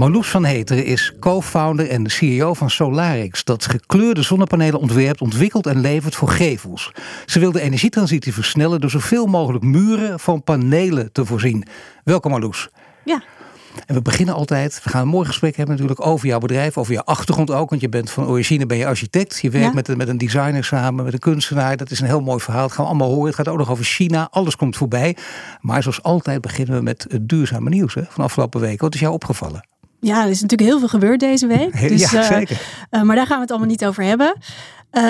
Marloes van Heteren is co-founder en CEO van Solarix, dat gekleurde zonnepanelen ontwerpt, ontwikkelt en levert voor gevels. Ze wil de energietransitie versnellen door zoveel mogelijk muren van panelen te voorzien. Welkom Marloes. Ja. En we beginnen altijd, we gaan een mooi gesprek hebben natuurlijk over jouw bedrijf, over je achtergrond ook. Want je bent van origine ben je architect. Je werkt Ja. met, met een designer samen, met een kunstenaar. Dat is een heel mooi verhaal. Dat gaan we allemaal horen. Het gaat ook nog over China. Alles komt voorbij. Maar zoals altijd beginnen we met het duurzame nieuws hè, van afgelopen weken. Wat is jou opgevallen? Ja, er is natuurlijk heel veel gebeurd deze week. Dus, ja, eh, zeker. eh, maar daar gaan we het allemaal niet over hebben. Eh,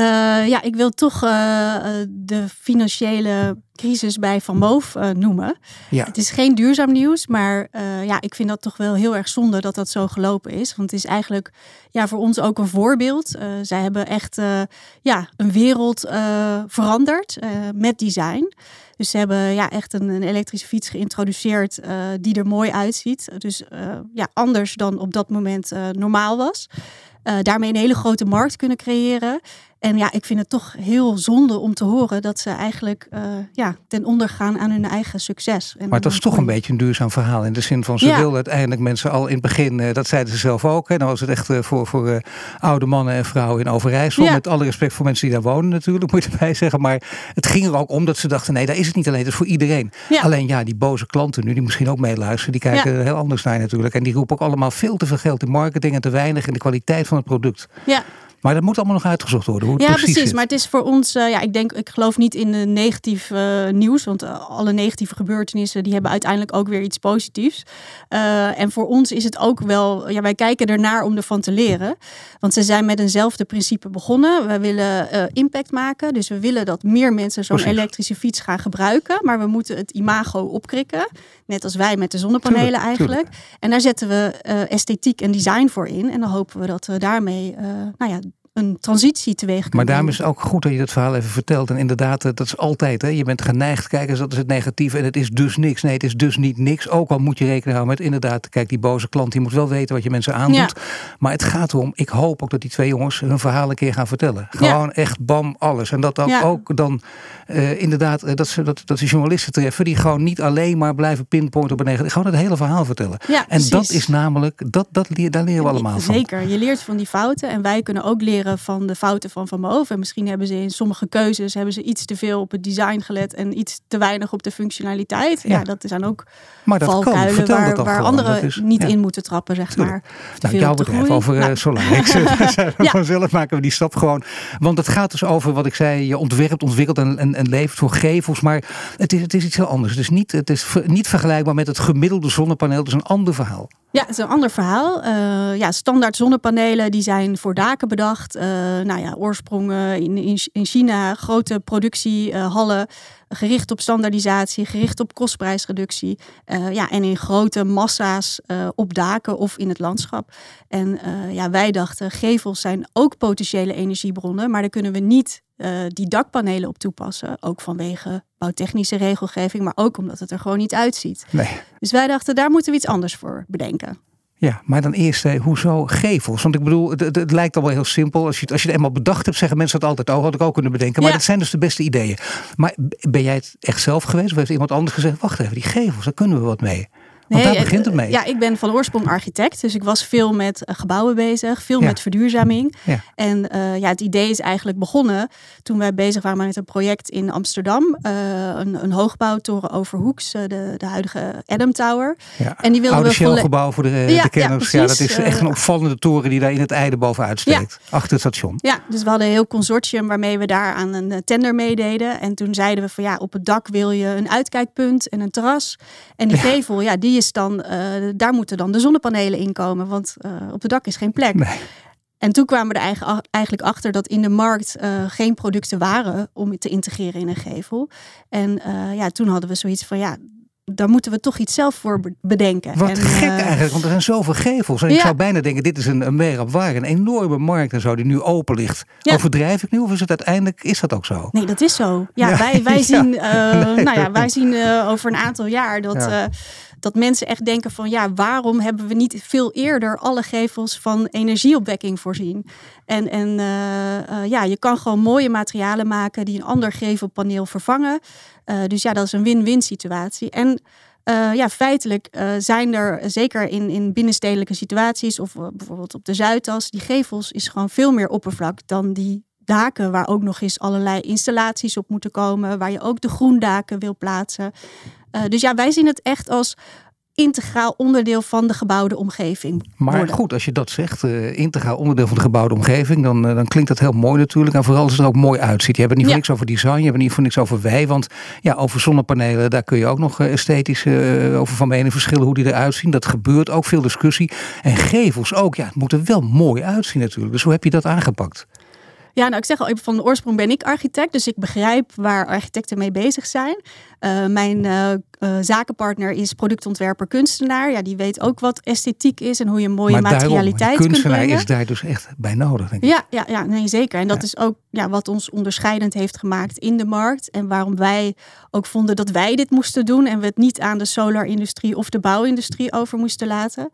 ja, ik wil toch eh, eh, de financiële crisis bij Van Moof noemen. Ja. Het is geen duurzaam nieuws, maar ja, ik vind dat toch wel heel erg zonde dat dat zo gelopen is. Want het is eigenlijk ja, voor ons ook een voorbeeld. Zij hebben echt ja, een wereld veranderd met design. Dus ze hebben ja, echt een, een elektrische fiets geïntroduceerd die er mooi uitziet. Dus ja, anders dan op dat moment normaal was. Daarmee een hele grote markt kunnen creëren. En ja, ik vind het toch heel zonde om te horen dat ze eigenlijk eh, ja, ten onder gaan aan hun eigen succes. En Maar het was hun toch een beetje een duurzaam verhaal. In de zin van ze Ja. wilden uiteindelijk mensen al in het begin, eh, dat zeiden ze zelf ook. Hè, dan was het echt eh, voor, voor oude mannen en vrouwen in Overijssel. Ja. Met alle respect voor mensen die daar wonen natuurlijk, moet je erbij zeggen. Maar het ging er ook om dat ze dachten, nee, daar is het niet alleen. Het is voor iedereen. Ja. Alleen ja, die boze klanten nu, die misschien ook meeluisteren, die kijken er heel anders naar natuurlijk. En die roepen ook allemaal veel te veel geld in marketing en te weinig in de kwaliteit van het product. Ja, Maar dat moet allemaal nog uitgezocht worden, hoe het ja precies. Maar het is voor ons, eh, ja, ik denk, ik geloof niet in de negatief eh, nieuws. Want eh, alle negatieve gebeurtenissen, die hebben uiteindelijk ook weer iets positiefs. En voor ons is het ook wel, ja, wij kijken ernaar om ervan te leren. Want ze zijn met eenzelfde principe begonnen. We willen impact maken. Dus we willen dat meer mensen zo'n elektrische fiets gaan gebruiken. Maar we moeten het imago opkrikken. Net als wij met de zonnepanelen Tuurlijk, eigenlijk. En daar zetten we esthetiek en design voor in. En dan hopen we dat we daarmee nou ja, een transitie teweeg kunnen Maar daarom is het ook goed dat je dat verhaal even vertelt. En inderdaad, eh, dat is altijd. Hè, je bent geneigd, kijk eens, dat is het negatieve. En het is dus niks. Nee, het is dus niet niks. Ook al moet je rekening houden met inderdaad, kijk, die boze klant, die moet wel weten wat je mensen aandoet. Ja. Maar het gaat erom, ik hoop ook dat die twee jongens hun verhaal een keer gaan vertellen. Gewoon echt bam, alles. En dat dan Ja. ook dan eh, inderdaad, eh, dat ze, dat, dat ze journalisten treffen die gewoon niet alleen maar blijven pinpointen op een negatief. Gewoon het hele verhaal vertellen. Ja, en dat is namelijk, dat, dat leer, daar leren we allemaal van. Zeker, je leert van die fouten. En wij kunnen ook leren van de fouten van Van Moof. En misschien hebben ze in sommige keuzes hebben ze iets te veel op het design gelet en iets te weinig op de functionaliteit. Ja, Ja. dat zijn ook Maar dat valkuilen waar, dat waar anderen Dat is- niet ja. in moeten trappen, zeg maar. Nou, jouw bedrijf groei. over Nou, zijn we Ja. Vanzelf maken we die stap gewoon. Want het gaat dus over wat ik zei. Je ontwerpt, ontwikkelt en, en, en levert voor gevels. Maar het is, het is iets heel anders. Het is, niet, het is niet vergelijkbaar met het gemiddelde zonnepaneel. Het is een ander verhaal. Ja, het is een ander verhaal. Eh, ja, standaard zonnepanelen die zijn voor daken bedacht. Eh, nou ja, oorsprong eh, in, in, in China, grote productiehallen. gericht op standaardisatie, gericht op kostprijsreductie. Eh, ja, en in grote massa's eh, op daken of in het landschap. En eh, ja, wij dachten, gevels zijn ook potentiële energiebronnen. Maar daar kunnen we niet eh, die dakpanelen op toepassen. Ook vanwege bouwtechnische regelgeving, maar ook omdat het er gewoon niet uitziet. Nee. Dus wij dachten, daar moeten we iets anders voor bedenken. Ja, maar dan eerst, eh, hoezo gevels? Want ik bedoel, het, het, het lijkt al wel heel simpel. Als je, het- als je het eenmaal bedacht hebt, zeggen mensen dat altijd. Oh, had ik ook kunnen bedenken. Maar Ja. dat zijn dus de beste ideeën. Maar ben jij het echt zelf geweest? Of heeft iemand anders gezegd, wacht even, die gevels, daar kunnen we wat mee. Want daar begint het mee. Ja, ik ben van oorsprong architect. Dus ik was veel met eh, gebouwen bezig. Veel Ja. met verduurzaming. Ja. En eh, ja, het idee is eigenlijk begonnen toen wij bezig waren met een project in Amsterdam. Eh, een, een hoogbouwtoren over Hoeks. de, de huidige Adam Tower. Ja. En die wilden Oude we Shell-gebouw voor de, Ja, de kenners. Ja, dat is echt een opvallende toren die daar in het einde bovenuit steekt. Achter het station. Ja, dus we hadden een heel consortium waarmee we daar aan een tender meededen. En toen zeiden we van ja, op het dak wil je een uitkijkpunt en een terras. En die gevel, ja, die is dan, eh, daar moeten dan de zonnepanelen in komen. Want eh, op het dak is geen plek. Nee. En toen kwamen we er eigen- eigenlijk achter dat in de markt eh, geen producten waren om te integreren in een gevel. En ja, toen hadden we zoiets van ja, daar moeten we toch iets zelf voor bedenken. Wat en, gek uh, eigenlijk, want er zijn zoveel gevels. En Ja. ik zou bijna denken, dit is een, een meer op waar, een enorme markt en zo die nu open ligt. Ja. Overdrijf ik nu of is het uiteindelijk, is dat ook zo? Nee, dat is zo. Ja, Ja, wij, wij zien, eh, nou ja, wij zien eh, over een aantal jaar dat, eh, dat mensen echt denken van ja, waarom hebben we niet veel eerder alle gevels van energieopwekking voorzien? En, en eh, eh, ja, je kan gewoon mooie materialen maken die een ander gevelpaneel vervangen. Eh, dus ja, dat is een win-win situatie. En eh, ja, feitelijk eh, zijn er zeker in, in binnenstedelijke situaties of bijvoorbeeld op de Zuidas, die gevels is gewoon veel meer oppervlak dan die daken waar ook nog eens allerlei installaties op moeten komen, waar je ook de groendaken wil plaatsen. Dus ja, wij zien het echt als integraal onderdeel van de gebouwde omgeving. Maar worden. goed, als je dat zegt, eh, integraal onderdeel van de gebouwde omgeving, dan, eh, dan klinkt dat heel mooi natuurlijk. En vooral als het er ook mooi uitziet. Je hebt het niet voor Ja. niks over design, je hebt het niet voor niks over wij. Want ja, over zonnepanelen, daar kun je ook nog eh, esthetisch over van mening verschillen hoe die eruit zien. Dat gebeurt ook, veel discussie. En gevels ook, ja, het moet er wel mooi uitzien natuurlijk. Dus hoe heb je dat aangepakt? Ja, nou ik zeg al even van de oorsprong ben ik architect, dus ik begrijp waar architecten mee bezig zijn. Eh, mijn eh, eh, zakenpartner is productontwerper kunstenaar. Ja, die weet ook wat esthetiek is en hoe je mooie maar daarom, materialiteit die kunt kunstenaar brengen. is daar dus echt bij nodig, denk ik. Ja, ja, ja nee, zeker. En dat Ja. is ook ja, wat ons onderscheidend heeft gemaakt in de markt. En waarom wij ook vonden dat wij dit moesten doen. En we het niet aan de solar-industrie of de bouwindustrie over moesten laten.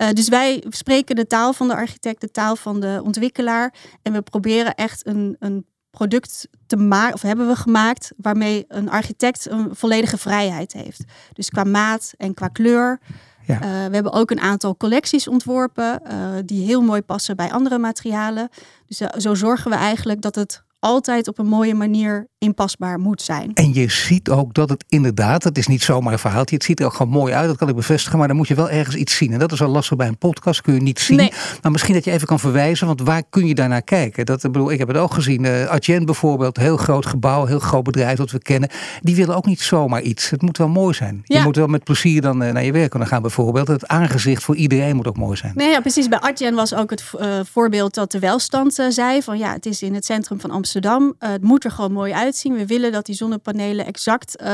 Eh, dus wij spreken de taal van de architect, de taal van de ontwikkelaar. En we proberen echt een, een product te maken, of hebben we gemaakt, waarmee een architect een volledige vrijheid heeft. Dus qua maat en qua kleur. Ja. Eh, we hebben ook een aantal collecties ontworpen eh, die heel mooi passen bij andere materialen. Dus zo zorgen we eigenlijk dat het altijd op een mooie manier inpasbaar moet zijn. En je ziet ook dat het inderdaad, het is niet zomaar een verhaaltje, het ziet er ook gewoon mooi uit, dat kan ik bevestigen, maar dan moet je wel ergens iets zien. En dat is wel lastig bij een podcast, kun je niet zien. Nee. Maar misschien dat je even kan verwijzen, want waar kun je daarnaar kijken? Dat, ik bedoel, ik heb het ook gezien, eh Adyen bijvoorbeeld, heel groot gebouw, heel groot bedrijf dat we kennen, die willen ook niet zomaar iets. Het moet wel mooi zijn. Je moet wel met plezier dan eh, naar je werk kunnen gaan bijvoorbeeld. Het aangezicht voor iedereen moet ook mooi zijn. Nee, ja, precies. Bij Adyen was ook het eh, voorbeeld dat de welstand zei van ja, het is in het centrum van Amsterdam. Eh, het moet er gewoon mooi uitzien. We willen dat die zonnepanelen exact eh,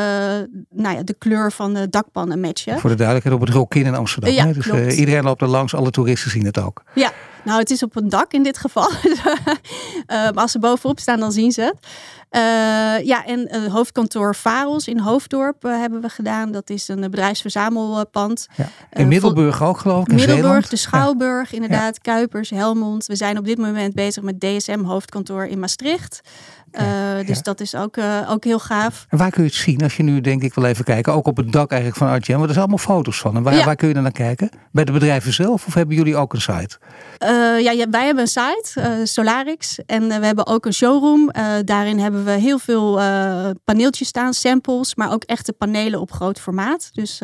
nou ja, de kleur van de dakpannen matchen. Voor de duidelijkheid op het Rokin in Amsterdam. Ja, dus eh, iedereen loopt er langs, alle toeristen zien het ook. Ja, nou het is op een dak in dit geval. Eh, maar als ze bovenop staan, dan zien ze het. Eh, ja, en het hoofdkantoor Faros in Hoofddorp eh, hebben we gedaan. Dat is een bedrijfsverzamelpand. Ja. Eh, In Middelburg ook geloof ik, in Middelburg, Zeeland. de Schouwburg, inderdaad, Kuipers, Helmond. We zijn op dit moment bezig met DSM hoofdkantoor in Maastricht. Eh, dus ja. dat is ook, eh, ook heel gaaf. En waar kun je het zien als je nu denkt, ik wil even kijken, ook op het dak eigenlijk van Artjen, want er zijn allemaal foto's van. En waar, waar kun je dan naar kijken? Bij de bedrijven zelf of hebben jullie ook een site? Eh, ja, wij hebben een site, Solarix. En we hebben ook een showroom. Daarin hebben we heel veel paneeltjes staan, samples, maar ook echte panelen op groot formaat. Dus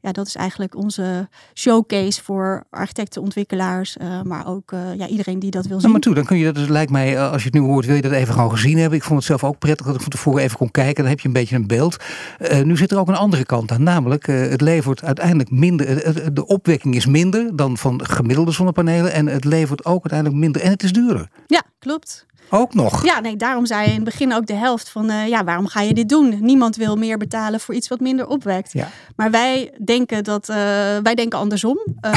ja, dat is eigenlijk onze showcase voor architecten, ontwikkelaars, maar ook ja, iedereen die dat wil Nou, zien. maar toe, dan kun je dat, dus lijkt mij, als je het nu hoort, wil je dat even gewoon gezien hebben. Ik vond het zelf ook prettig dat ik van tevoren even kon kijken. Dan heb je een beetje een beeld. Eh, nu zit er ook een andere kant aan, namelijk eh, het levert uiteindelijk minder, eh, de opwekking is minder dan van gemiddelde zonnepanelen. En het levert ook uiteindelijk minder en het is duurder. Ja, klopt. Ook nog. Ja, nee, daarom zei je in het begin ook de helft van, eh, ja, waarom ga je dit doen? Niemand wil meer betalen voor iets wat minder opwekt. Ja. Maar wij denken dat, eh, wij denken andersom. Eh,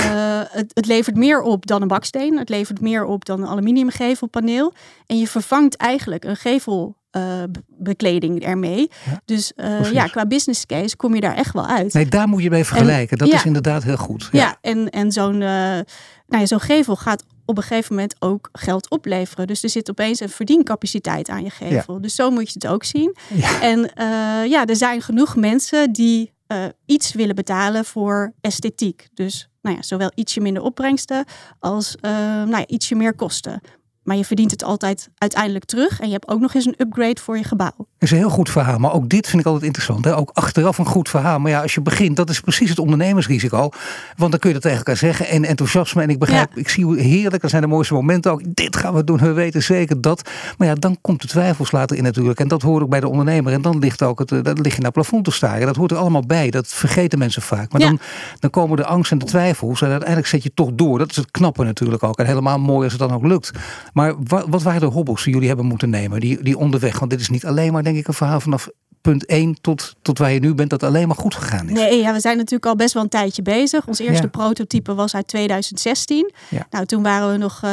het, het levert meer op dan een baksteen. Het levert meer op dan een aluminiumgevelpaneel. En je vervangt eigenlijk een gevelbekleding ermee. Ja, dus ja, qua business case kom je daar echt wel uit. Nee, daar moet je mee vergelijken. Dat ja. is inderdaad heel goed. Ja, en, en zo'n eh, nou ja, zo'n gevel gaat op een gegeven moment ook geld opleveren. Dus er zit opeens een verdiencapaciteit aan je gevel. Dus zo moet je het ook zien. Ja. En eh, ja, er zijn genoeg mensen die eh, iets willen betalen voor esthetiek. Dus nou ja, zowel ietsje minder opbrengsten als eh, nou ja, ietsje meer kosten. Maar je verdient het altijd uiteindelijk terug. En je hebt ook nog eens een upgrade voor je gebouw. Dat is een heel goed verhaal. Maar ook dit vind ik altijd interessant. Hè? Ook achteraf een goed verhaal. Maar ja, als je begint, dat is precies het ondernemersrisico. Want dan kun je dat tegen elkaar zeggen. En enthousiasme. En ik begrijp, ik zie hoe heerlijk. Dat zijn de mooiste momenten ook. Dit gaan we doen. We weten zeker dat. Maar ja, dan komt de twijfels later in natuurlijk. En dat hoort ook bij de ondernemer. En dan ligt ook het, eh, dan lig je naar plafond te staren. Dat hoort er allemaal bij. Dat vergeten mensen vaak. Maar Ja. dan, dan komen de angst en de twijfels. En uiteindelijk zet je toch door. Dat is het knappe natuurlijk ook. En helemaal mooi als het dan ook lukt. Maar wat, wat waren de hobbels die jullie hebben moeten nemen? Die, die onderweg. Want dit is niet alleen maar denk ik een verhaal vanaf punt 1 tot, tot waar je nu bent, dat alleen maar goed gegaan is. Nee, ja, we zijn natuurlijk al best wel een tijdje bezig. Ons eerste prototype was uit 2016. Nou, toen waren we nog uh,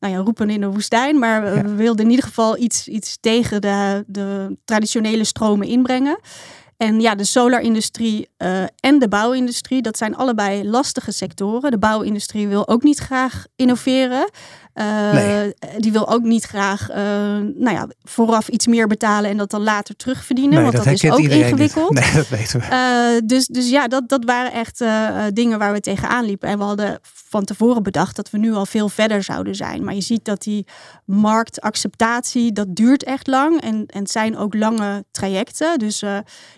nou ja, roepen in de woestijn. Maar we, wilden in ieder geval iets, iets tegen de, de traditionele stromen inbrengen. En ja, de solarindustrie uh, en de bouwindustrie, dat zijn allebei lastige sectoren. De bouwindustrie wil ook niet graag innoveren. Uh, Die wil ook niet graag uh, nou ja, vooraf iets meer betalen en dat dan later terugverdienen. Nee, want dat, dat is ook ingewikkeld. Nee, dat weten we. dus, dus ja, dat, dat waren echt dingen waar we tegenaan liepen. En we hadden van tevoren bedacht dat we nu al veel verder zouden zijn. Maar je ziet dat die marktacceptatie, dat duurt echt lang. En, en het zijn ook lange trajecten. Dus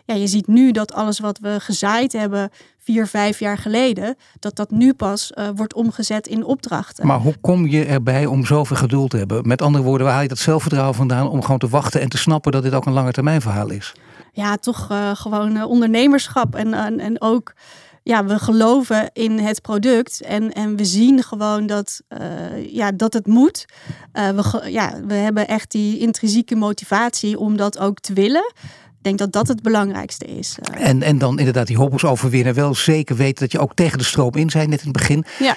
ja, je ziet nu dat alles wat we gezaaid hebben vier, vijf jaar geleden, dat dat nu pas uh, wordt omgezet in opdrachten. Maar hoe kom je erbij om zoveel geduld te hebben? Met andere woorden, waar haal je dat zelfvertrouwen vandaan om gewoon te wachten en te snappen dat dit ook een lange termijn verhaal is? Ja, toch uh, gewoon uh, ondernemerschap en, en, en ook ja, we geloven in het product en, en we zien gewoon dat, uh, ja, dat het moet. Uh, we, ja, we hebben echt die intrinsieke motivatie om dat ook te willen denk dat dat het belangrijkste is. Eh. En, en dan inderdaad die hobbels overwinnen. Wel zeker weten dat je ook tegen de stroom in zijn, net in het begin. Ja.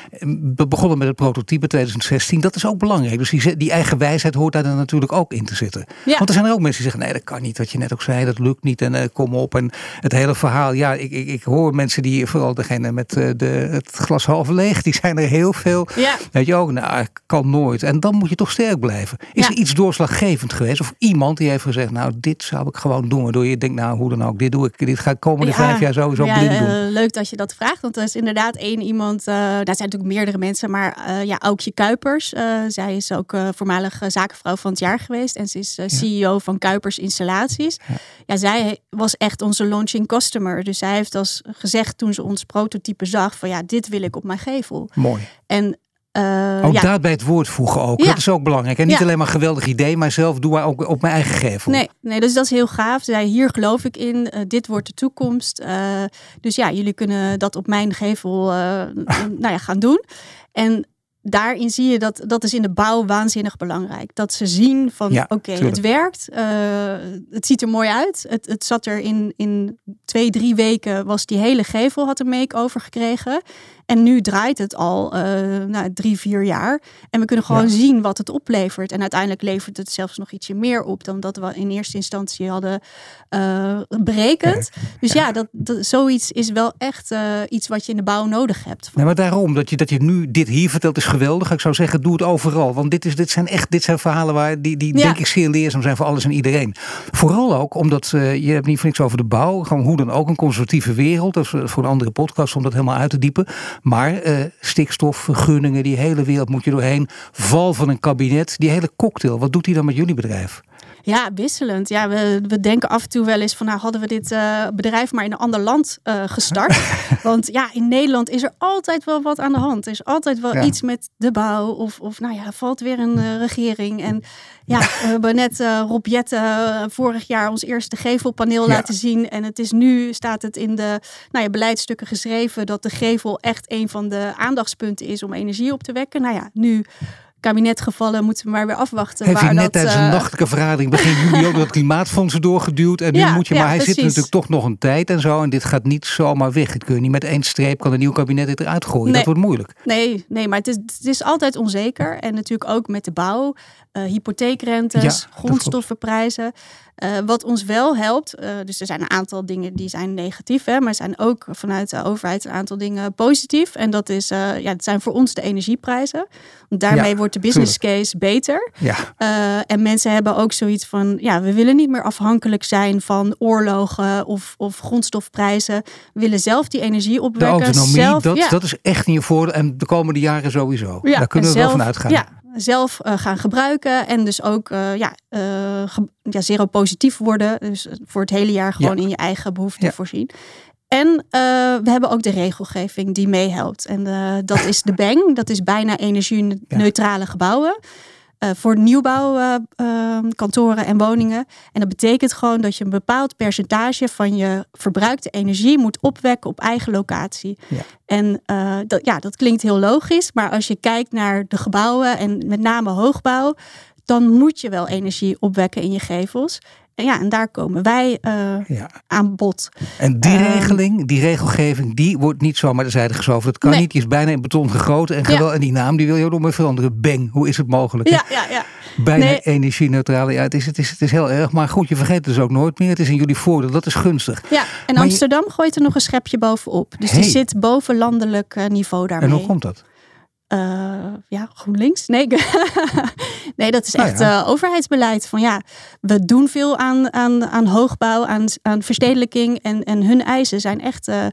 We begonnen met het prototype 2016. Dat is ook belangrijk. Dus die, die eigen wijsheid hoort daar dan natuurlijk ook in te zitten. Ja. Want er zijn er ook mensen die zeggen, nee dat kan niet. Wat je net ook zei, dat lukt niet. En uh, kom op. En het hele verhaal. Ja, ik, ik, ik hoor mensen die, vooral degene met uh, de, het glas half leeg. Die zijn er heel veel. Ja. Weet je ook, nou kan nooit. En dan moet je toch sterk blijven. Is er iets doorslaggevend geweest? Of iemand die heeft gezegd, nou dit zou ik gewoon doen waardoor je denkt, nou hoe dan ook, dit doe ik, dit ga ik komende vijf jaar sowieso ja, blind doen. Uh, leuk dat je dat vraagt, want er is inderdaad één iemand, uh, daar zijn natuurlijk meerdere mensen, maar uh, ja, Aukje Kuipers, zij is ook voormalig zakenvrouw van het jaar geweest en ze is CEO van Kuipers Installaties. Ja. ja. zij was echt onze launching customer, dus zij heeft als gezegd toen ze ons prototype zag van ja, dit wil ik op mijn gevel. Mooi. En uh, ook ja. daad bij het woord voegen ook. Dat is ook belangrijk. En niet alleen maar een geweldig idee, maar zelf doen wij ook op mijn eigen gevel. Nee, nee dus dat is heel gaaf. Zij, hier geloof ik in. Uh, dit wordt de toekomst. Uh, dus ja, jullie kunnen dat op mijn gevel nou ja, gaan doen. En daarin zie je dat dat is in de bouw waanzinnig belangrijk. Dat ze zien van ja, oké, okay, het werkt. het ziet er mooi uit. Het, het zat er in, in twee, drie weken was die hele gevel had een make-over gekregen. En nu draait het al uh, nou, drie, vier jaar. En we kunnen gewoon zien wat het oplevert. En uiteindelijk levert het zelfs nog ietsje meer op dan dat we in eerste instantie hadden uh, berekend. Dus ja, dat, dat, zoiets is wel echt uh, iets wat je in de bouw nodig hebt. Nee, maar daarom, dat je, dat je nu dit hier vertelt is geweldig. Ik zou zeggen, doe het overal. Want dit, is, dit zijn echt dit zijn verhalen waar die, die denk ik zeer leerzaam zijn voor alles en iedereen. Vooral ook omdat je hebt niet voor niks over de bouw. Gewoon hoe dan ook een conservatieve wereld. Dat is voor een andere podcast om dat helemaal uit te diepen. Maar uh, stikstof, vergunningen, die hele wereld moet je doorheen. Val van een kabinet, die hele cocktail. Wat doet hij dan met jullie bedrijf? Ja, wisselend. Ja, we, we denken af en toe wel eens van nou hadden we dit uh, bedrijf maar in een ander land uh, gestart. Want ja, in Nederland is er altijd wel wat aan de hand. Er is altijd wel ja. iets met de bouw of, of nou ja, valt weer een uh, regering. En ja, we hebben net Rob Jette vorig jaar ons eerste gevelpaneel ja. laten zien. En het is nu, staat het in de nou ja, beleidsstukken geschreven dat de gevel echt een van de aandachtspunten is om energie op te wekken. Nou ja, nu kabinet gevallen, moeten we maar weer afwachten. Heeft hij net tijdens een uh... nachtelijke vergadering begin juli ook dat klimaatfondsen doorgeduwd. En nu ja, moet je, maar ja, hij precies. zit natuurlijk toch nog een tijd en zo. En dit gaat niet zomaar weg. Het kun je niet met één streep, kan een nieuw kabinet dit eruit gooien. Nee. Dat wordt moeilijk. Nee, nee maar het is, het is altijd onzeker. En natuurlijk ook met de bouw. Uh, hypotheekrentes, ja, grondstoffenprijzen. Uh, wat ons wel helpt, uh, dus er zijn een aantal dingen die zijn negatief, hè, maar er zijn ook vanuit de overheid een aantal dingen positief. En dat is, uh, ja, het zijn voor ons de energieprijzen. Want daarmee ja, wordt de business tuurlijk. case beter. Ja. en mensen hebben ook zoiets van, ja, we willen niet meer afhankelijk zijn van oorlogen of, of grondstofprijzen. We willen zelf die energie opwekken. De autonomie, zelf, dat, ja. dat is echt niet voor en de komende jaren sowieso. Ja, Daar kunnen we zelf, wel van uitgaan. Ja, zelf uh, gaan gebruiken. En dus ook uh, ja, uh, ja, zero positief worden. Dus voor het hele jaar gewoon ja. in je eigen behoeften ja. voorzien. En we hebben ook de regelgeving die meehelpt. En dat is de BANG. Dat is bijna energie-neutrale gebouwen. Uh, voor nieuwbouw, uh, kantoren en woningen. En dat betekent gewoon dat je een bepaald percentage van je verbruikte energie moet opwekken op eigen locatie. Ja. En uh, dat, ja, dat klinkt heel logisch, maar als je kijkt naar de gebouwen en met name hoogbouw, dan moet je wel energie opwekken in je gevels. Ja, en daar komen wij aan bod. En die ehm, regeling, die regelgeving, die wordt niet zomaar de zijde geschoven. Dat kan niet, die is bijna in beton gegoten. En, en die naam die wil je ook nog maar veranderen. Bang, hoe is het mogelijk? Ja, ja, ja. Bijna nee. energie-neutrale. Ja, het is, het, is, het is heel erg. Maar goed, je vergeet het dus ook nooit meer. Het is in jullie voordeel. Dat is gunstig. Ja, en Amsterdam gooit er nog een schepje bovenop. Dus die zit boven landelijk eh, niveau daarmee. En hoe komt dat? Uh, ja, GroenLinks? Nee, nee dat is nou echt uh, overheidsbeleid. Van ja, we doen veel aan, aan, aan hoogbouw, aan, aan verstedelijking. En, en hun eisen zijn echt uh,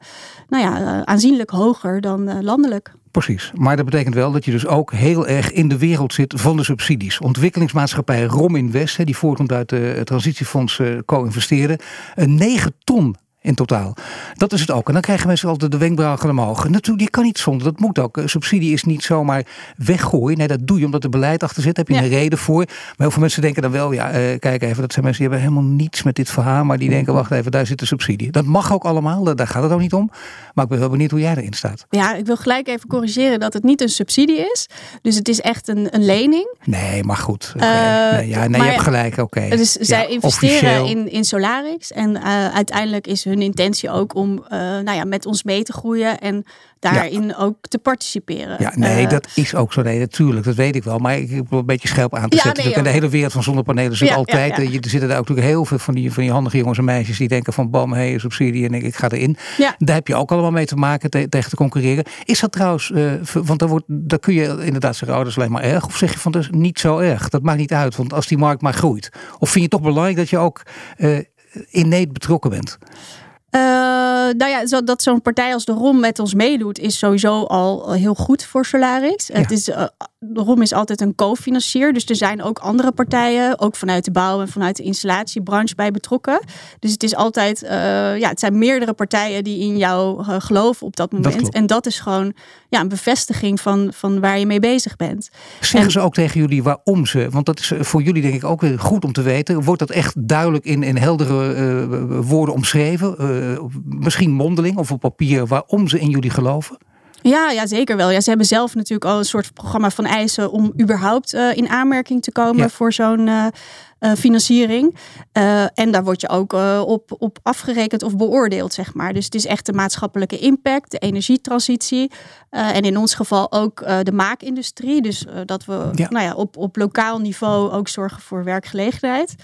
nou ja, aanzienlijk hoger dan landelijk. Precies. Maar dat betekent wel dat je dus ook heel erg in de wereld zit van de subsidies. Ontwikkelingsmaatschappij Romin West, die voortkomt uit de transitiefonds co-investeren, 9 ton in totaal. Dat is het ook. En dan krijgen mensen altijd de wenkbrauwen omhoog. Natuurlijk, je kan niet zonder. Dat moet ook. Subsidie is niet zomaar weggooien. Nee, dat doe je omdat er beleid achter zit. Daar heb je een reden voor. Maar heel veel mensen denken dan wel, ja, uh, kijk even, dat zijn mensen die hebben helemaal niets met dit verhaal. Maar die denken, wacht even, daar zit de subsidie. Dat mag ook allemaal. Daar gaat het ook niet om. Maar ik ben wel benieuwd hoe jij erin staat. Ja, ik wil gelijk even corrigeren dat het niet een subsidie is. Dus het is echt een, een lening. Nee, maar goed. Okay. Uh, nee, ja, nee je hebt gelijk. Oké. Dus zij investeren in, in Solarix. En uh, uiteindelijk is hun hun intentie ook om uh, nou ja, met ons mee te groeien en daarin ook te participeren. Ja, nee, uh, dat is ook zo. Nee, natuurlijk, dat weet ik wel. Maar ik heb een beetje scherp aan te ja, zetten. Nee, in de hele wereld van zonnepanelen zit altijd. Ja, Er zitten daar ook natuurlijk heel veel van die, van die handige jongens en meisjes die denken van bam, hey, subsidie en ik, ik ga erin. Daar heb je ook allemaal mee te maken te, tegen te concurreren. Is dat trouwens, uh, want daar, wordt, daar kun je inderdaad zeggen, oh, dat is alleen maar erg. Of zeg je van dat is niet zo erg. Dat maakt niet uit, want als die markt maar groeit. Of vind je het toch belangrijk dat je ook uh, inneet betrokken bent? Uh, nou ja, zo, dat zo'n partij als de ROM met ons meedoet, is sowieso al heel goed voor Solaris. Het is, uh, de ROM is altijd een co-financier. Dus er zijn ook andere partijen, ook vanuit de bouw en vanuit de installatiebranche bij betrokken. Dus het is altijd, uh, ja, het zijn meerdere partijen die in jou geloven op dat moment. en dat is gewoon ja, een bevestiging van, van waar je mee bezig bent. Zeggen ze ook tegen jullie waarom ze, want dat is voor jullie denk ik ook weer goed om te weten. Wordt dat echt duidelijk in, in heldere woorden omschreven? Eh, misschien mondeling of op papier waarom ze in jullie geloven? Ja, ja, zeker wel. Ja, ze hebben zelf natuurlijk al een soort programma van eisen om überhaupt uh, in aanmerking te komen voor zo'n uh, uh, financiering. en daar word je ook op, op afgerekend of beoordeeld, zeg maar. Dus het is echt de maatschappelijke impact, de energietransitie. en in ons geval ook de maakindustrie. Dus dat we Nou ja, op, op lokaal niveau ook zorgen voor werkgelegenheid.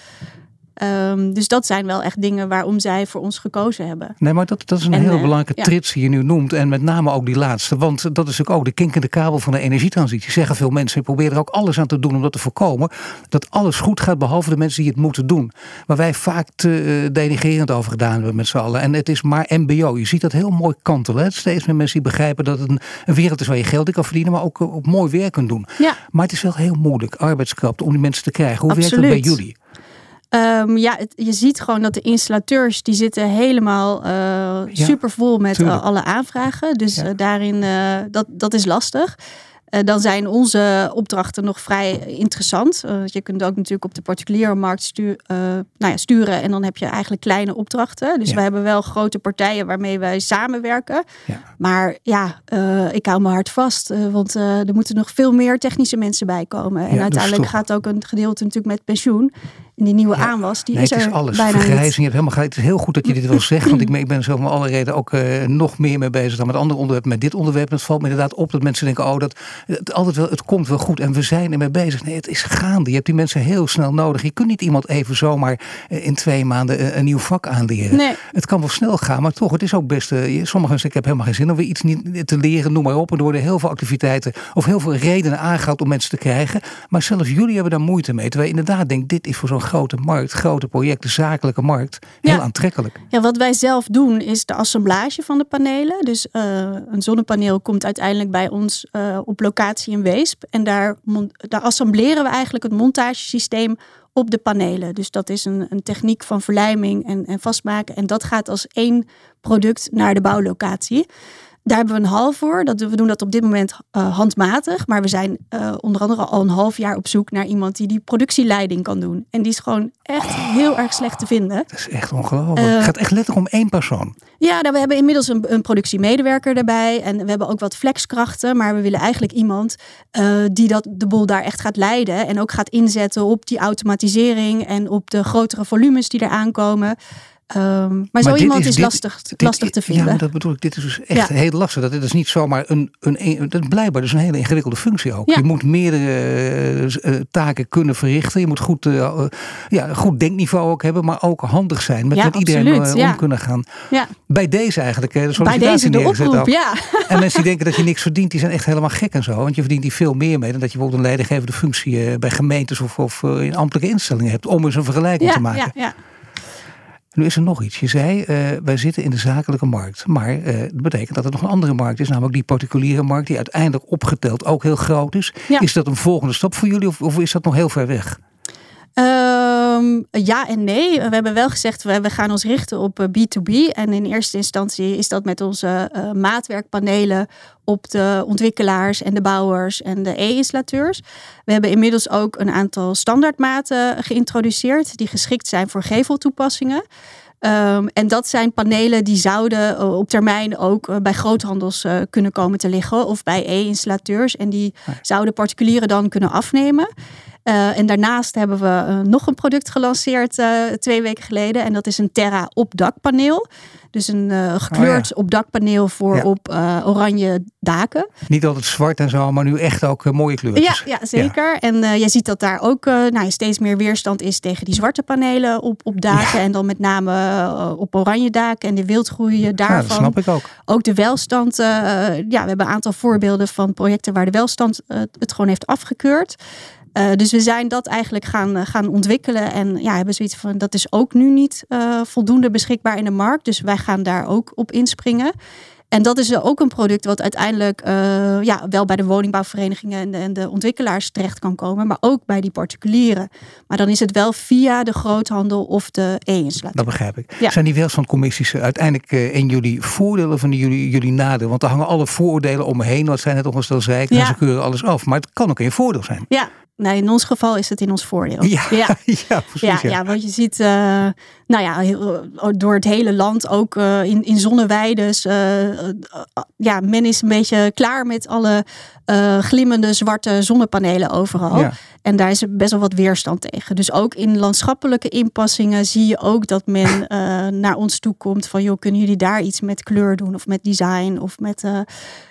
Um, dus dat zijn wel echt dingen waarom zij voor ons gekozen hebben. Nee, maar dat, dat is een en, hele uh, belangrijke ja. trits die je nu noemt. En met name ook die laatste. Want dat is natuurlijk ook de kinkende kabel van de energietransitie. Zeggen veel mensen. proberen er ook alles aan te doen om dat te voorkomen. Dat alles goed gaat, behalve de mensen die het moeten doen. Waar wij vaak te uh, denigerend over gedaan hebben met z'n allen. En het is maar mbo. Je ziet dat heel mooi kantelen. Hè? Steeds meer mensen die begrijpen dat het een, een wereld is waar je geld in kan verdienen. Maar ook op mooi werk kunt doen. Ja. Maar het is wel heel moeilijk, arbeidskracht, om die mensen te krijgen. Hoe Absoluut. werkt dat bij jullie? Um, ja, het, je ziet gewoon dat de installateurs die zitten helemaal uh, ja, super vol met uh, alle aanvragen. Dus ja. uh, daarin, dat, dat is lastig. Dan zijn onze opdrachten nog vrij interessant. Je kunt ook natuurlijk op de particuliere markt stuur, nou ja, sturen en dan heb je eigenlijk kleine opdrachten. Dus we hebben wel grote partijen waarmee wij samenwerken. Maar ja, ik hou me hard vast, want er moeten nog veel meer technische mensen bij komen. En uiteindelijk gaat ook een gedeelte natuurlijk met pensioen. Die nieuwe aanwas, die nee, is het is er alles. bijna Vergrijzing, niet. je hebt helemaal gelijk. Het is heel goed dat je dit wil zeggen, want ik, ik ben zo van alle reden ook nog meer mee bezig dan met andere onderwerpen. Met dit onderwerp, het valt me inderdaad op dat mensen denken, oh, dat het, altijd wel, het komt wel goed en we zijn ermee bezig. Nee, het is gaande. Je hebt die mensen heel snel nodig. Je kunt niet iemand even zomaar in twee maanden een, een nieuw vak aanleren. Nee. Het kan wel snel gaan, maar toch, het is ook best. Sommigen zeggen, ik heb helemaal geen zin om weer iets niet te leren, noem maar op. En er worden heel veel activiteiten of heel veel redenen aangehaald om mensen te krijgen. Maar zelfs jullie hebben daar moeite mee. Terwijl je inderdaad denkt, dit is voor zo'n grote markt, grote projecten, zakelijke markt, heel ja. aantrekkelijk. Ja, wat wij zelf doen is de assemblage van de panelen. Dus uh, een zonnepaneel komt uiteindelijk bij ons uh, op locatie in Weesp. En daar, daar assembleren we eigenlijk het montagesysteem op de panelen. Dus dat is een, een techniek van verlijming en, en vastmaken. En dat gaat als één product naar de bouwlocatie. Daar hebben we een hal voor. Dat, we doen dat op dit moment uh, handmatig. Maar we zijn uh, onder andere al een half jaar op zoek naar iemand die die productieleiding kan doen. En die is gewoon echt oh, heel erg slecht te vinden. Dat is echt ongelooflijk. Uh, het gaat echt letterlijk om één persoon. Ja, nou, we hebben inmiddels een, een productiemedewerker erbij. En we hebben ook wat flexkrachten. Maar we willen eigenlijk iemand die dat, de boel daar echt gaat leiden. En ook gaat inzetten op die automatisering en op de grotere volumes die er aankomen. Um, maar, zo iemand is, lastig, lastig te vinden. Ja, dat bedoel ik. Dit is dus echt heel lastig. Dat dit is niet zomaar een, een, een, dat blijkbaar dus een hele ingewikkelde functie ook. Je moet meerdere uh, taken kunnen verrichten. Je moet goed, uh, ja, goed denkniveau ook hebben, maar ook handig zijn. Met, met iedereen om kunnen gaan. Bij deze eigenlijk. De Bij deze de oproep, ja. En mensen die denken dat je niks verdient, die zijn echt helemaal gek en zo. Want je verdient die veel meer mee dan dat je bijvoorbeeld een leidinggevende functie bij gemeentes of, of in ambtelijke instellingen hebt. Om eens een vergelijking te maken. Ja, ja. Nu is er nog iets. Je zei, uh, wij zitten in de zakelijke markt. Maar uh, dat betekent dat er nog een andere markt is. Namelijk die particuliere markt die uiteindelijk opgeteld ook heel groot is. Is dat een volgende stap voor jullie of, of is dat nog heel ver weg? Um, ja en nee. We hebben wel gezegd, we, we gaan ons richten op B2B. Eh, en in eerste instantie is dat met onze uh, maatwerkpanelen op de ontwikkelaars en de bouwers en de e-installateurs. We hebben inmiddels ook een aantal standaardmaten geïntroduceerd die geschikt zijn voor geveltoepassingen. Um, en dat zijn panelen die zouden eh, op termijn ook bij groothandels uh, kunnen komen te liggen of bij e-installateurs. En die zouden particulieren dan kunnen afnemen. Uh, en daarnaast hebben we uh, nog een product gelanceerd uh, twee weken geleden. En dat is een Terra opdakpaneel. Dus een gekleurd oh, opdakpaneel voor ja. op oranje daken. Niet altijd zwart en zo, maar nu echt ook mooie kleurtjes. Ja, ja zeker. Ja. En je ziet dat daar ook nou, steeds meer weerstand is tegen die zwarte panelen op, op daken. En dan met name op oranje daken en de wildgroei daarvan. Ja, dat snap ik ook. Ook de welstand. ja, we hebben een aantal voorbeelden van projecten waar de welstand het gewoon heeft afgekeurd. Uh, dus we zijn dat eigenlijk gaan, uh, gaan ontwikkelen. En ja, hebben zoiets van dat is ook nu niet uh, voldoende beschikbaar in de markt. Dus wij gaan daar ook op inspringen. En dat is ook een product wat uiteindelijk ja, wel bij de woningbouwverenigingen en de, en de, ontwikkelaars terecht kan komen, maar ook bij die particulieren. Maar dan is het wel via de groothandel of de e-installatie. Dat begrijp ik. Ja. Zijn die welstandcommissies uiteindelijk in jullie voordelen van jullie, jullie nadeel? Want er hangen alle vooroordelen omheen, wat zijn het toch eens al zei ja. ze keuren alles af. Maar het kan ook je voordeel zijn. Ja, Nee, in ons geval is het in ons voordeel. Ja, ja. ja precies. Ja, ja. want je ziet, uh, nou ja, eh, door het hele land, ook uh, in, in zonneweiden. Uh, ja, men is een beetje klaar met alle glimmende zwarte zonnepanelen overal. Ja. En daar is best wel wat weerstand tegen. Dus ook in landschappelijke inpassingen zie je ook dat men naar ons toe komt van, joh, kunnen jullie daar iets met kleur doen of met design of met.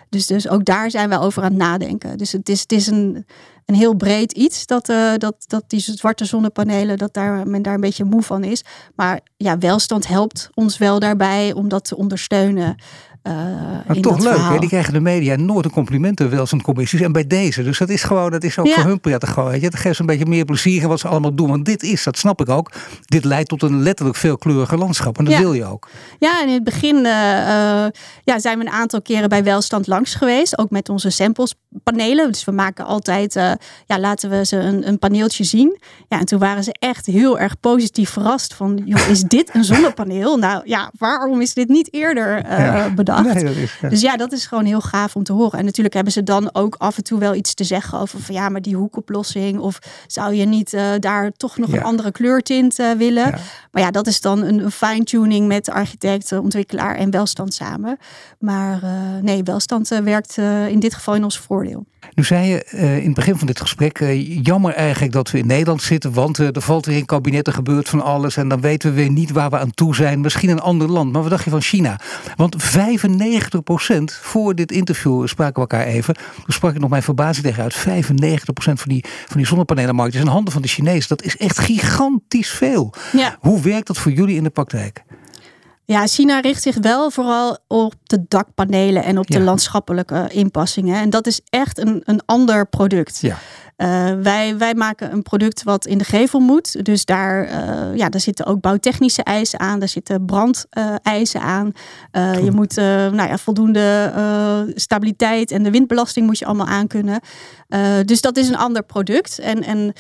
dus, dus ook daar zijn we over aan het nadenken. Dus het is, het is een een heel breed iets. Dat, uh, dat, dat die zwarte zonnepanelen, dat daar, men daar een beetje moe van is. Maar ja, welstand helpt ons wel daarbij om dat te ondersteunen. Uh, maar toch leuk, hè? die krijgen de media nooit een complimenten wel zijn commissies. En bij deze. Dus dat is gewoon, dat is ook ja. voor hun prettig gewoon. Weet je? Dat geeft ze een beetje meer plezier in wat ze allemaal doen. Want dit is, dat snap ik ook. Dit leidt tot een letterlijk veelkleurige landschap. En dat ja. wil je ook. Ja, in het begin uh, uh, ja, zijn we een aantal keren bij Welstand langs geweest. Ook met onze samplespanelen. Dus we maken altijd, ja, laten we ze een, een paneeltje zien. Ja, en toen waren ze echt heel erg positief verrast. Van, joh, is dit een zonnepaneel? Nou ja, waarom is dit niet eerder ja. bedacht? Nee, dat is, ja. Dus ja, dat is gewoon heel gaaf om te horen. En natuurlijk hebben ze dan ook af en toe wel iets te zeggen over van ja, maar die hoekoplossing. Of zou je niet uh, daar toch nog ja. een andere kleurtint uh, willen? Ja. Maar ja, dat is dan een fine-tuning met architect, ontwikkelaar en welstand samen. Maar uh, nee, welstand werkt in dit geval in ons voordeel. Nu zei je uh, in het begin van dit gesprek, uh, jammer eigenlijk dat we in Nederland zitten, want uh, er valt weer in kabinet, er gebeurt van alles en dan weten we weer niet waar we aan toe zijn. Misschien een ander land, maar wat dacht je van China? Want 95% voor dit interview spraken we elkaar even, toen sprak ik nog mijn verbazing tegen uit, 95% van die, van die zonnepanelenmarkt is in handen van de Chinezen. Dat is echt gigantisch veel. Ja. Hoe werkt dat voor jullie in de praktijk? Ja, China richt zich wel vooral op de dakpanelen en op ja. de landschappelijke inpassingen. En dat is echt een, een ander product. Ja. Uh, wij, wij maken een product wat in de gevel moet. Dus daar, uh, ja, daar zitten ook bouwtechnische eisen aan. Daar zitten brandeisen uh, aan. je moet nou ja, voldoende stabiliteit en de windbelasting moet je allemaal aankunnen. dus dat is een ander product. En, en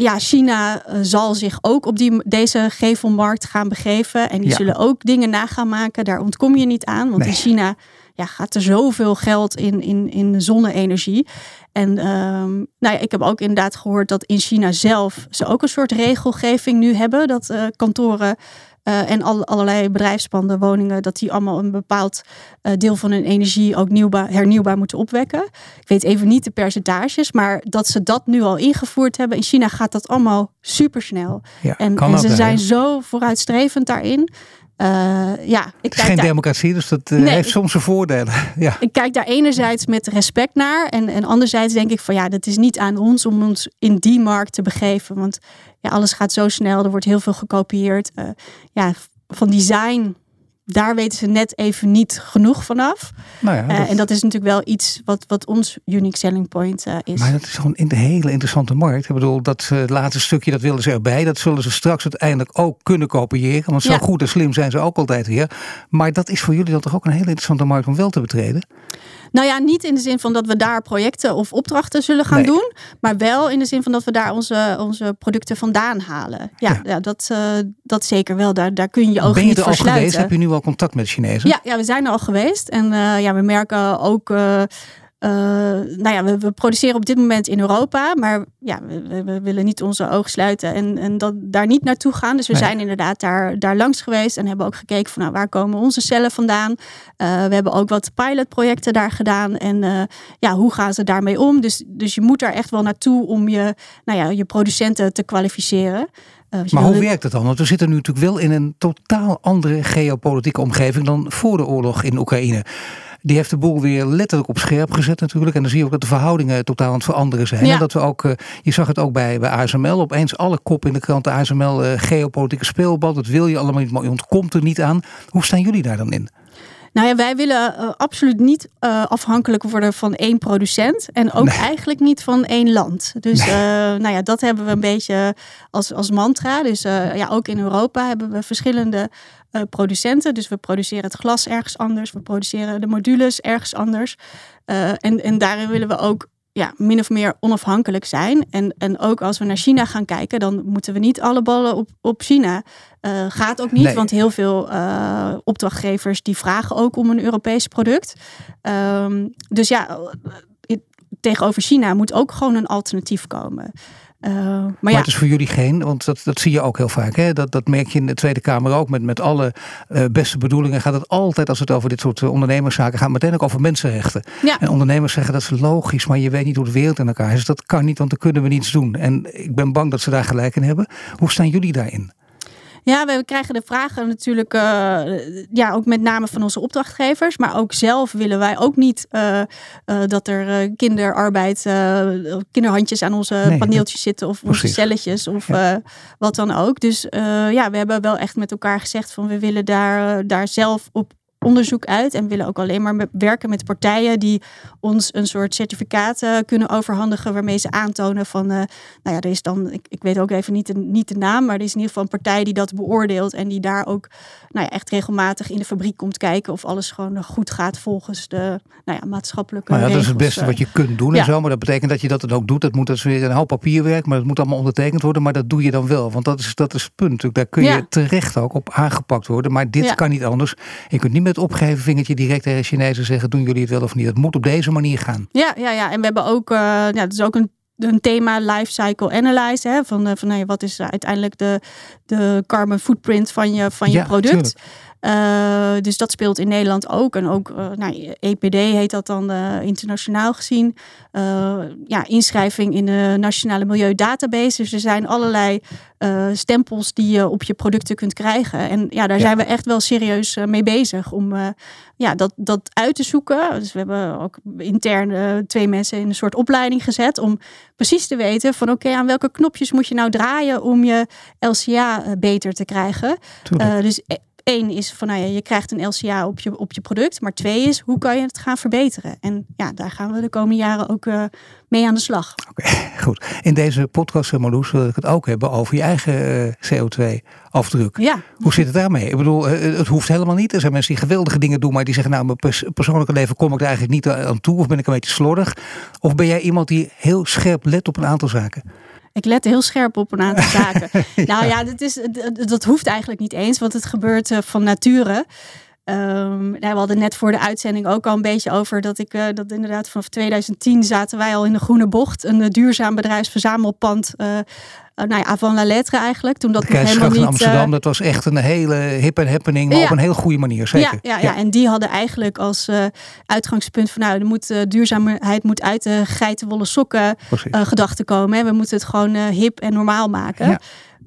ja, China zal zich ook op die, deze gevelmarkt gaan begeven. En die zullen ook dingen na gaan maken. Daar ontkom je niet aan. Want in China ja, gaat er zoveel geld in, in, in zonne-energie. En um, nou ja, ik heb ook inderdaad gehoord dat in China zelf ze ook een soort regelgeving nu hebben. Dat uh, kantoren uh, en al, allerlei bedrijfspanden, woningen, dat die allemaal een bepaald uh, deel van hun energie ook nieuwbaar, hernieuwbaar moeten opwekken. Ik weet even niet de percentages, maar dat ze dat nu al ingevoerd hebben. In China gaat dat allemaal supersnel. Ja, en, en ze zijn zo vooruitstrevend daarin. Uh, ja, ik het is geen democratie, dus dat nee, heeft soms zijn voordelen. ja. Ik kijk daar enerzijds met respect naar. En, en anderzijds denk ik van ja, dat is niet aan ons om ons in die markt te begeven. Want ja, alles gaat zo snel, er wordt heel veel gekopieerd. Uh, ja, van design daar weten ze net even niet genoeg vanaf. Nou ja, uh, en dat is natuurlijk wel iets wat, wat ons unique selling point uh, is. Maar dat is gewoon een hele interessante markt. Ik bedoel, dat laatste stukje, dat willen ze erbij. Dat zullen ze straks uiteindelijk ook kunnen kopiëren. Want zo ja. goed en slim zijn ze ook altijd weer. Maar dat is voor jullie dan toch ook een hele interessante markt om wel te betreden? Nou ja, niet in de zin van dat we daar projecten of opdrachten zullen gaan nee. doen. Maar wel in de zin van dat we daar onze, onze producten vandaan halen. Ja, ja. ja dat, uh, dat zeker wel. Daar, daar kun je ogen ben je niet er al sluiten. geweest? Heb je nu al contact met Chinezen? Ja, ja we zijn er al geweest. En uh, ja, we merken ook... Uh, uh, nou ja, we, we, produceren op dit moment in Europa, maar ja, we, we willen niet onze ogen sluiten en, en dat, daar niet naartoe gaan. Dus we nee. zijn inderdaad daar, daar langs geweest en hebben ook gekeken van nou, waar komen onze cellen vandaan. Uh, we hebben ook wat pilotprojecten daar gedaan en uh, ja, hoe gaan ze daarmee om? Dus, dus je moet daar echt wel naartoe om je, nou ja, je producenten te kwalificeren. Uh, maar hoe werkt het dan? Want we zitten nu natuurlijk wel in een totaal andere geopolitieke omgeving dan voor de oorlog in Oekraïne. Die heeft de boel weer letterlijk op scherp gezet natuurlijk. En dan zie je ook dat de verhoudingen totaal aan het veranderen zijn. Ja. En dat we ook, uh, je zag het ook bij, bij ASML. Opeens alle kop in de krant, de ASML uh, geopolitieke speelbal. Dat wil je allemaal niet, maar je ontkomt er niet aan. Hoe staan jullie daar dan in? Nou ja, wij willen uh, absoluut niet uh, afhankelijk worden van één producent. En ook nee. eigenlijk niet van één land. Dus nee. uh, nou ja, dat hebben we een beetje als, als mantra. Dus ja, ook in Europa hebben we verschillende producenten. Dus we produceren het glas ergens anders. We produceren de modules ergens anders. en, en daarin willen we ook ja, min of meer onafhankelijk zijn. En, en ook als we naar China gaan kijken, dan moeten we niet alle ballen op, op China. Uh, gaat ook niet, nee. want heel veel uh, opdrachtgevers die vragen ook om een Europees product. Um, dus ja, tegenover China moet ook gewoon een alternatief komen. Uh, maar, maar ja. het is voor jullie geen, want dat, dat zie je ook heel vaak. Hè? Dat, dat merk je in de Tweede Kamer ook. Met, met alle uh, beste bedoelingen gaat het altijd, als het over dit soort uh, ondernemerszaken gaat, meteen ook over mensenrechten. Ja. En ondernemers zeggen dat is logisch, maar je weet niet hoe de wereld in elkaar is. Dus dat kan niet, want dan kunnen we niets doen. En ik ben bang dat ze daar gelijk in hebben. Hoe staan jullie daarin? Ja, we krijgen de vragen natuurlijk uh, ja, ook met name van onze opdrachtgevers. Maar ook zelf willen wij ook niet uh, uh, dat er kinderarbeid, kinderhandjes aan onze nee, paneeltjes zitten. Of precies. onze celletjes of ja. wat dan ook. Dus ja, we hebben wel echt met elkaar gezegd van we willen daar, daar zelf op onderzoek uit en willen ook alleen maar werken met partijen die ons een soort certificaat uh, kunnen overhandigen waarmee ze aantonen van, uh, nou ja, er is dan, ik, ik weet ook even niet de, niet de naam, maar er is in ieder geval een partij die dat beoordeelt en die daar ook nou ja, echt regelmatig in de fabriek komt kijken of alles gewoon goed gaat volgens de nou ja, maatschappelijke ja, regels. Dat is het beste wat je kunt doen ja. en zo, maar dat betekent dat je dat dan ook doet. Dat moet dat is weer een hoop papierwerk, maar dat moet allemaal ondertekend worden, maar dat doe je dan wel, want dat is, dat is het punt. Natuurlijk, daar kun je ja. terecht ook op aangepakt worden, maar dit kan niet anders. Je kunt niet met opgeven vingertje direct tegen Chinezen zeggen: doen jullie het wel of niet? Het moet op deze manier gaan. Ja, ja, ja. en we hebben ook, uh, ja, het is ook een een thema life cycle analyze. Hè, van van nou, wat is uiteindelijk de, de carbon footprint van je, van je ja, product. Uh, dus dat speelt in Nederland ook. En ook uh, nou, EPD heet dat dan uh, internationaal gezien. ja, inschrijving in de Nationale Milieudatabase. Dus er zijn allerlei stempels die je op je producten kunt krijgen. En ja, daar ja. zijn we echt wel serieus mee bezig om ja, dat, dat uit te zoeken. Dus we hebben ook intern twee mensen in een soort opleiding gezet om precies te weten van oké, okay, aan welke knopjes moet je nou draaien om je LCA beter te krijgen. dus Eén is van, nou ja, je krijgt een LCA op je, op je product. Maar twee is, hoe kan je het gaan verbeteren? En ja, daar gaan we de komende jaren ook uh, mee aan de slag. Oké, okay, goed. In deze podcast, Marloes, wil ik het ook hebben over je eigen uh, CO2-afdruk. Ja. Hoe zit het daarmee? Ik bedoel, het hoeft helemaal niet. Er zijn mensen die geweldige dingen doen, maar die zeggen, nou, mijn pers persoonlijke leven kom ik er eigenlijk niet aan toe. Of ben ik een beetje slordig? Of ben jij iemand die heel scherp let op een aantal zaken? Ik let heel scherp op een aantal zaken. Nou ja, dat, is, dat hoeft eigenlijk niet eens, want het gebeurt van nature. Um, we hadden net voor de uitzending ook al een beetje over dat ik uh, dat inderdaad vanaf 2010 zaten wij al in de groene bocht, een uh, duurzaam bedrijfsverzamelpand. Uh, nou ja, avant la lettre eigenlijk. Toen dat nog helemaal niet. In Amsterdam, dat was echt een hele hip en happening, maar ja. op een heel goede manier. Zeker. Ja, ja, ja. ja, en die hadden eigenlijk als uitgangspunt van nou, er moet, duurzaamheid moet uit de geitenwolle sokken gedachten komen. Hè. We moeten het gewoon hip en normaal maken.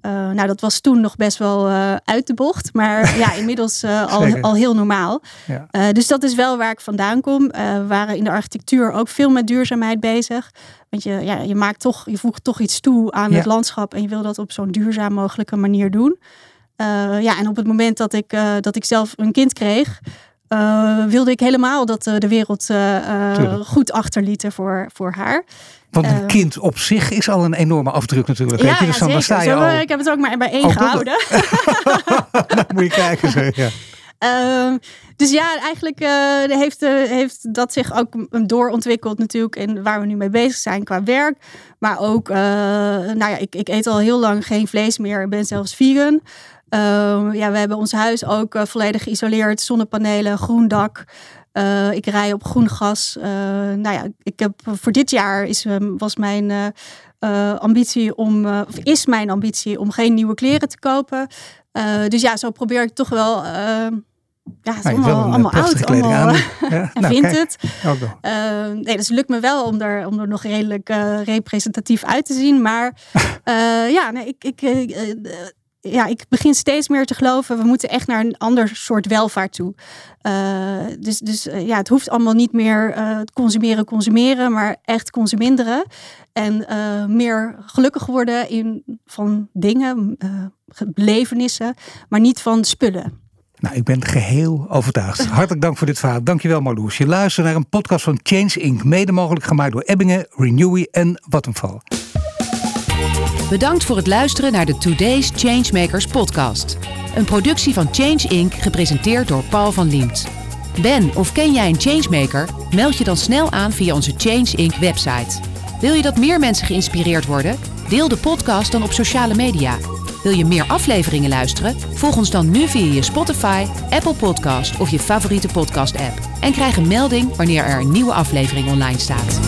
Uh, nou, dat was toen nog best wel uh, uit de bocht, maar ja, inmiddels uh, al, al heel normaal. Ja. dus dat is wel waar ik vandaan kom. we waren in de architectuur ook veel met duurzaamheid bezig. Want je, ja, je maakt toch, je voegt toch iets toe aan ja. het landschap en je wil dat op zo'n duurzaam mogelijke manier doen. ja, en op het moment dat ik, dat ik zelf een kind kreeg, wilde ik helemaal dat de wereld goed achterlieten voor, voor haar. Want een kind op zich is al een enorme afdruk natuurlijk. Ja, je? Dus dan, sta je al... Ik heb het ook maar bij één oh, gehouden. nou, moet je kijken. Zo, ja. Uh, dus ja, eigenlijk uh, heeft, uh, heeft dat zich ook doorontwikkeld natuurlijk. En waar we nu mee bezig zijn qua werk. Maar ook, nou ja, ik, ik eet al heel lang geen vlees meer. Ik ben zelfs vegan. Ehm, ja, we hebben ons huis ook volledig geïsoleerd. Zonnepanelen, groen dak. Uh, ik rij op groen gas. Uh, nou ja, ik heb voor dit jaar is, um, was mijn uh, ambitie om, of is mijn ambitie om geen nieuwe kleren te kopen. dus ja, zo probeer ik toch wel. ja, het is allemaal, allemaal oud. Allemaal, aan. Ja, en nou, vindt het. nee, dus het lukt me wel om er, om er nog redelijk representatief uit te zien. Maar ja, nee, ik, ik ja, ik begin steeds meer te geloven, we moeten echt naar een ander soort welvaart toe. Uh, dus dus uh, ja, het hoeft allemaal niet meer uh, consumeren, consumeren, maar echt consuminderen. En meer gelukkig worden in, van dingen, belevenissen, maar niet van spullen. Nou, ik ben geheel overtuigd. Hartelijk dank voor dit verhaal. Dankjewel Marloes. Je luistert naar een podcast van Change Inc. Mede mogelijk gemaakt door Ebbingen, Renewy en Vattenfall. Bedankt voor het luisteren naar de Today's Changemakers podcast. Een productie van Change Inc. gepresenteerd door Paul van Liemt. Ben of ken jij een changemaker? Meld je dan snel aan via onze Change Inc. website. Wil je dat meer mensen geïnspireerd worden? Deel de podcast dan op sociale media. Wil je meer afleveringen luisteren? Volg ons dan nu via je Spotify, Apple Podcast of je favoriete podcast app. En krijg een melding wanneer er een nieuwe aflevering online staat.